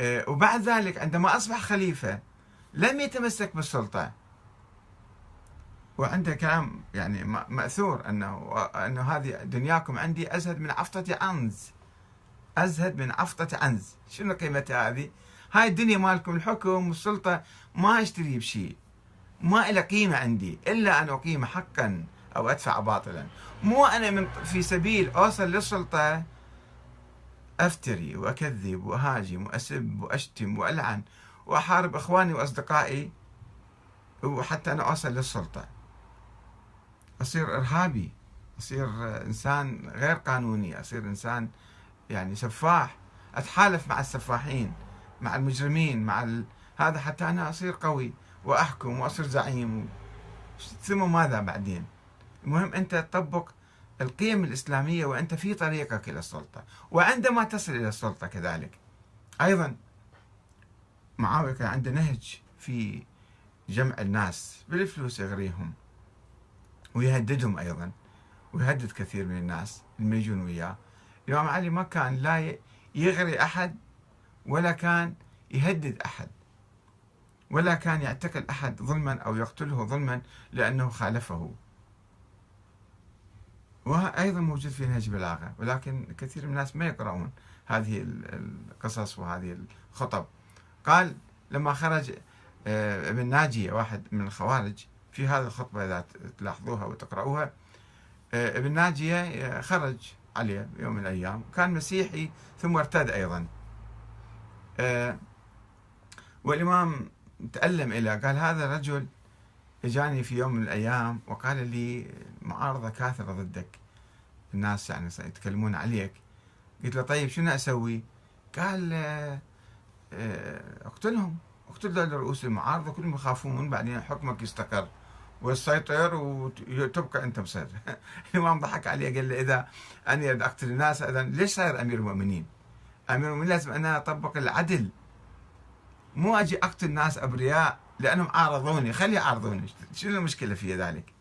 آه، وبعد ذلك عندما أصبح خليفة لم يتمسك بالسلطة. وعنده كلام يعني مأثور أنه أنه هذه دنياكم عندي أزهد من عفطة عنز أزهد من عفطة عنز شنو قيمتها هذه؟ هاي الدنيا مالكم الحكم والسلطة ما أشتري بشيء. ما إلى قيمة عندي إلا أن أقيم حقا أو أدفع باطلا. مو أنا من في سبيل أوصل للسلطة. أفتري وأكذب وأهاجم وأسب وأشتم وألعن وأحارب إخواني وأصدقائي وحتى أنا أوصل للسلطة. أصير إرهابي أصير إنسان غير قانوني أصير إنسان يعني سفاح. أتحالف مع السفاحين مع المجرمين مع ال... هذا حتى أنا أصير قوي وأحكم وأصير زعيم. ثم ماذا بعدين؟ المهم أنت تطبق القيم الإسلامية وأنت في طريقك إلى السلطة وعندما تصل إلى السلطة كذلك. أيضا معاوية كان عنده نهج في جمع الناس بالفلوس يغريهم ويهددهم أيضا ويهدد كثير من الناس اللي يجون وياه. الإمام علي ما كان لا يغري أحد ولا كان يهدد أحد ولا كان يعتقل أحد ظلما أو يقتله ظلما لأنه خالفه. وأيضا موجود في نهج بلاغة ولكن كثير من الناس ما يقرؤون هذه القصص وهذه الخطب. قال لما خرج آه، ابن ناجية واحد من الخوارج في هذه الخطبة إذا تلاحظوها وتقرأوها آه، ابن ناجية آه، خرج عليه يوم من الأيام كان مسيحي ثم ارتد أيضا. والإمام تألم إلى قال هذا الرجل إجاني في يوم من الأيام وقال لي معارضة كاثرة ضدك. الناس يعني يتكلمون عليك. قلت له طيب شنو أسوي؟ قال آه، أقتلهم. أقتل رؤوس المعارضة كلهم يخافون بعدين حكمك يستقر. وتسيطر وتبقى أنت مسيطر الإمام ضحك عليه قال له إذا أنا أقتل الناس إذا ليش صاير أمير المؤمنين؟ أمير المؤمنين لازم أنا أطبق العدل. مو أجي أقتل ناس أبرياء لأنهم عارضوني. خلي يعارضوني. شنو المشكلة في ذلك؟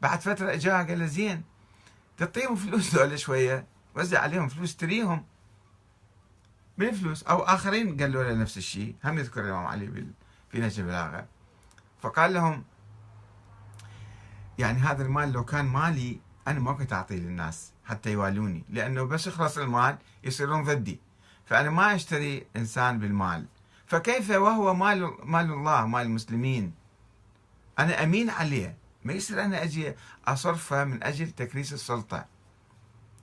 بعد فترة اجاه قال له زين تعطيهم فلوس ذولا شوية وزع عليهم فلوس تريهم من فلوس أو آخرين قالوا له نفس الشيء هم يذكر الإمام علي في نهج البلاغة. فقال لهم يعني هذا المال لو كان مالي أنا ما كنت أعطيه للناس حتى يوالوني لأنه بس يخلص المال يصيرون ضدي. فأنا ما أشتري إنسان بالمال. فكيف وهو مال مال الله مال المسلمين؟ أنا أمين عليه. ما يصير أنا أجي أصرفه من أجل تكريس السلطة.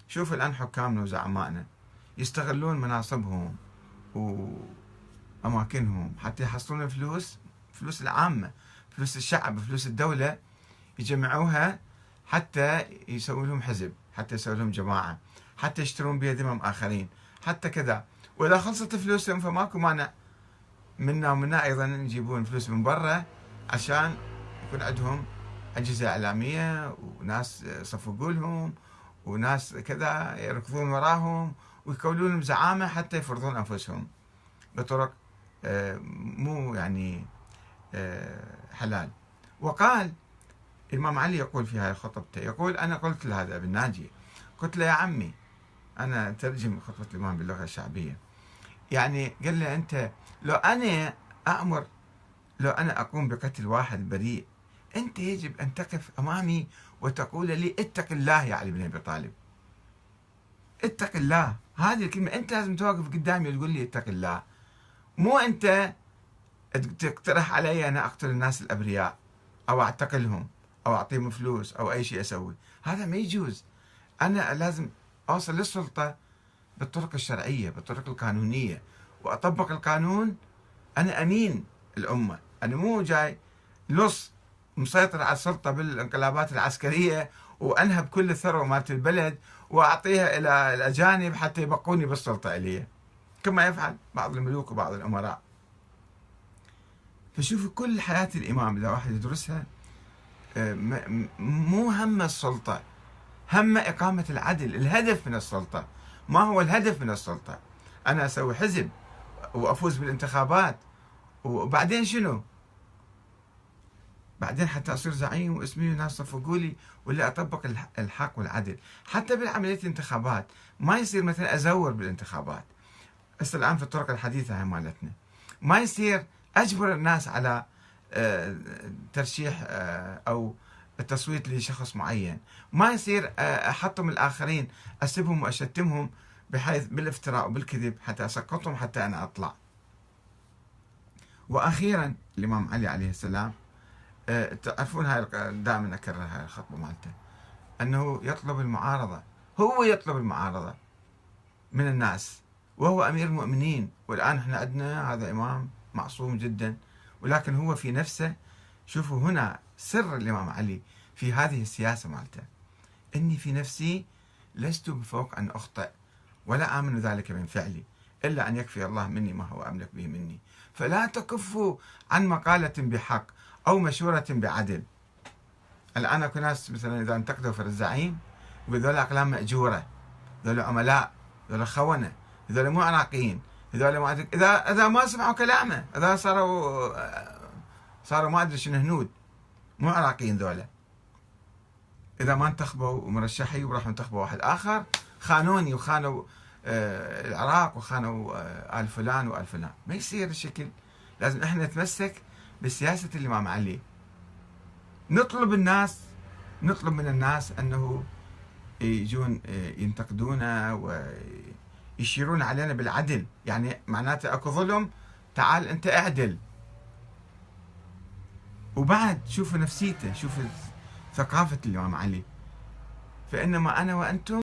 شوف الآن حكامنا وزعمائنا يستغلون مناصبهم وأماكنهم حتى يحصلون فلوس فلوس العامة فلوس الشعب فلوس الدولة يجمعوها حتى يسوي لهم حزب حتى يسوي لهم جماعة حتى يشترون بها ذمم آخرين حتى كذا. وإذا خلصت فلوسهم فماكو مانع. منا ومنا أيضا يجيبون فلوس من برا عشان يكون عندهم أجهزة إعلامية وناس يصفقوا لهم وناس كذا يركضون وراهم ويكونون لهم زعامة حتى يفرضون أنفسهم بطرق آه، مو يعني آه، حلال. وقال الإمام علي يقول في هذه خطبته يقول أنا قلت لهذا ابن ناجي قلت له يا عمي أنا ترجم خطبة الإمام باللغة الشعبية. يعني قال له أنت لو أنا أأمر لو أنا أقوم بقتل واحد بريء أنت يجب أن تقف أمامي وتقول لي اتق الله يا علي بن أبي طالب. اتق الله. هذه الكلمة أنت لازم توقف قدامي وتقول لي اتق الله. مو أنت تقترح علي أنا أقتل الناس الأبرياء أو أعتقلهم أو أعطيهم فلوس أو أي شيء أسوي. هذا ما يجوز. أنا لازم أوصل للسلطة بالطرق الشرعية بالطرق القانونية. وأطبق القانون. أنا أمين الأمة. أنا مو جاي لص مسيطر على السلطة بالانقلابات العسكرية وأنهب كل الثروة مالت البلد وأعطيها إلى الأجانب حتى يبقوني بالسلطة إلي. كما يفعل بعض الملوك وبعض الأمراء. فشوفوا كل حياة الإمام إذا واحد يدرسها آه، مو هم السلطة هم إقامة العدل الهدف من السلطة. ما هو الهدف من السلطة؟ أنا أسوي حزب وأفوز بالانتخابات. وبعدين شنو؟ بعدين حتى أصير زعيم واسمي وناس صفقوا لي ولا أطبق الحق والعدل، حتى بالعملية الانتخابات ما يصير مثلا أزور بالانتخابات. هسه الآن في الطرق الحديثة هاي مالتنا. ما يصير أجبر الناس على آه، ترشيح آه، أو التصويت لشخص معين. ما يصير آه، احطم الآخرين اسبهم وأشتمهم بحيث بالافتراء وبالكذب حتى أسقطهم حتى أنا أطلع. وأخيرا الإمام علي عليه السلام تعرفون هاي دائما أكرر هاي الخطبة مالته. أنه يطلب المعارضة هو يطلب المعارضة من الناس وهو أمير المؤمنين. والآن إحنا عندنا هذا إمام معصوم جدا ولكن هو في نفسه شوفوا هنا سر الإمام علي في هذه السياسة مالته. إني في نفسي لست بفوق أن أخطئ ولا آمن ذلك من فعلي إلا أن يكفي الله مني ما هو أملك به مني. فلا تكفوا عن مقالة بحق. أو مشورة بعدل. الآن أكو ناس مثلا إذا انتقدوا في الزعيم وذول أقلام مأجورة. ذول عملاء ذول خونة هذول مو عراقيين هذول ما أدري إذا إذا ما سمعوا كلامه إذا صاروا صاروا ما أدري شنو هنود مو عراقيين ذولا. إذا ما انتخبوا مرشحي وراحوا انتخبوا واحد آخر خانوني وخانوا آه، العراق وخانوا آه، آل فلان وآل فلان. ما يصير الشكل لازم إحنا نتمسك بسياسة الإمام علي. نطلب الناس نطلب من الناس أنه يجون ينتقدونا يشيرون علينا بالعدل. يعني معناته أكو ظلم تعال أنت أعدل. وبعد شوفوا نفسيته شوفوا ثقافة الإمام علي. فإنما أنا وأنتم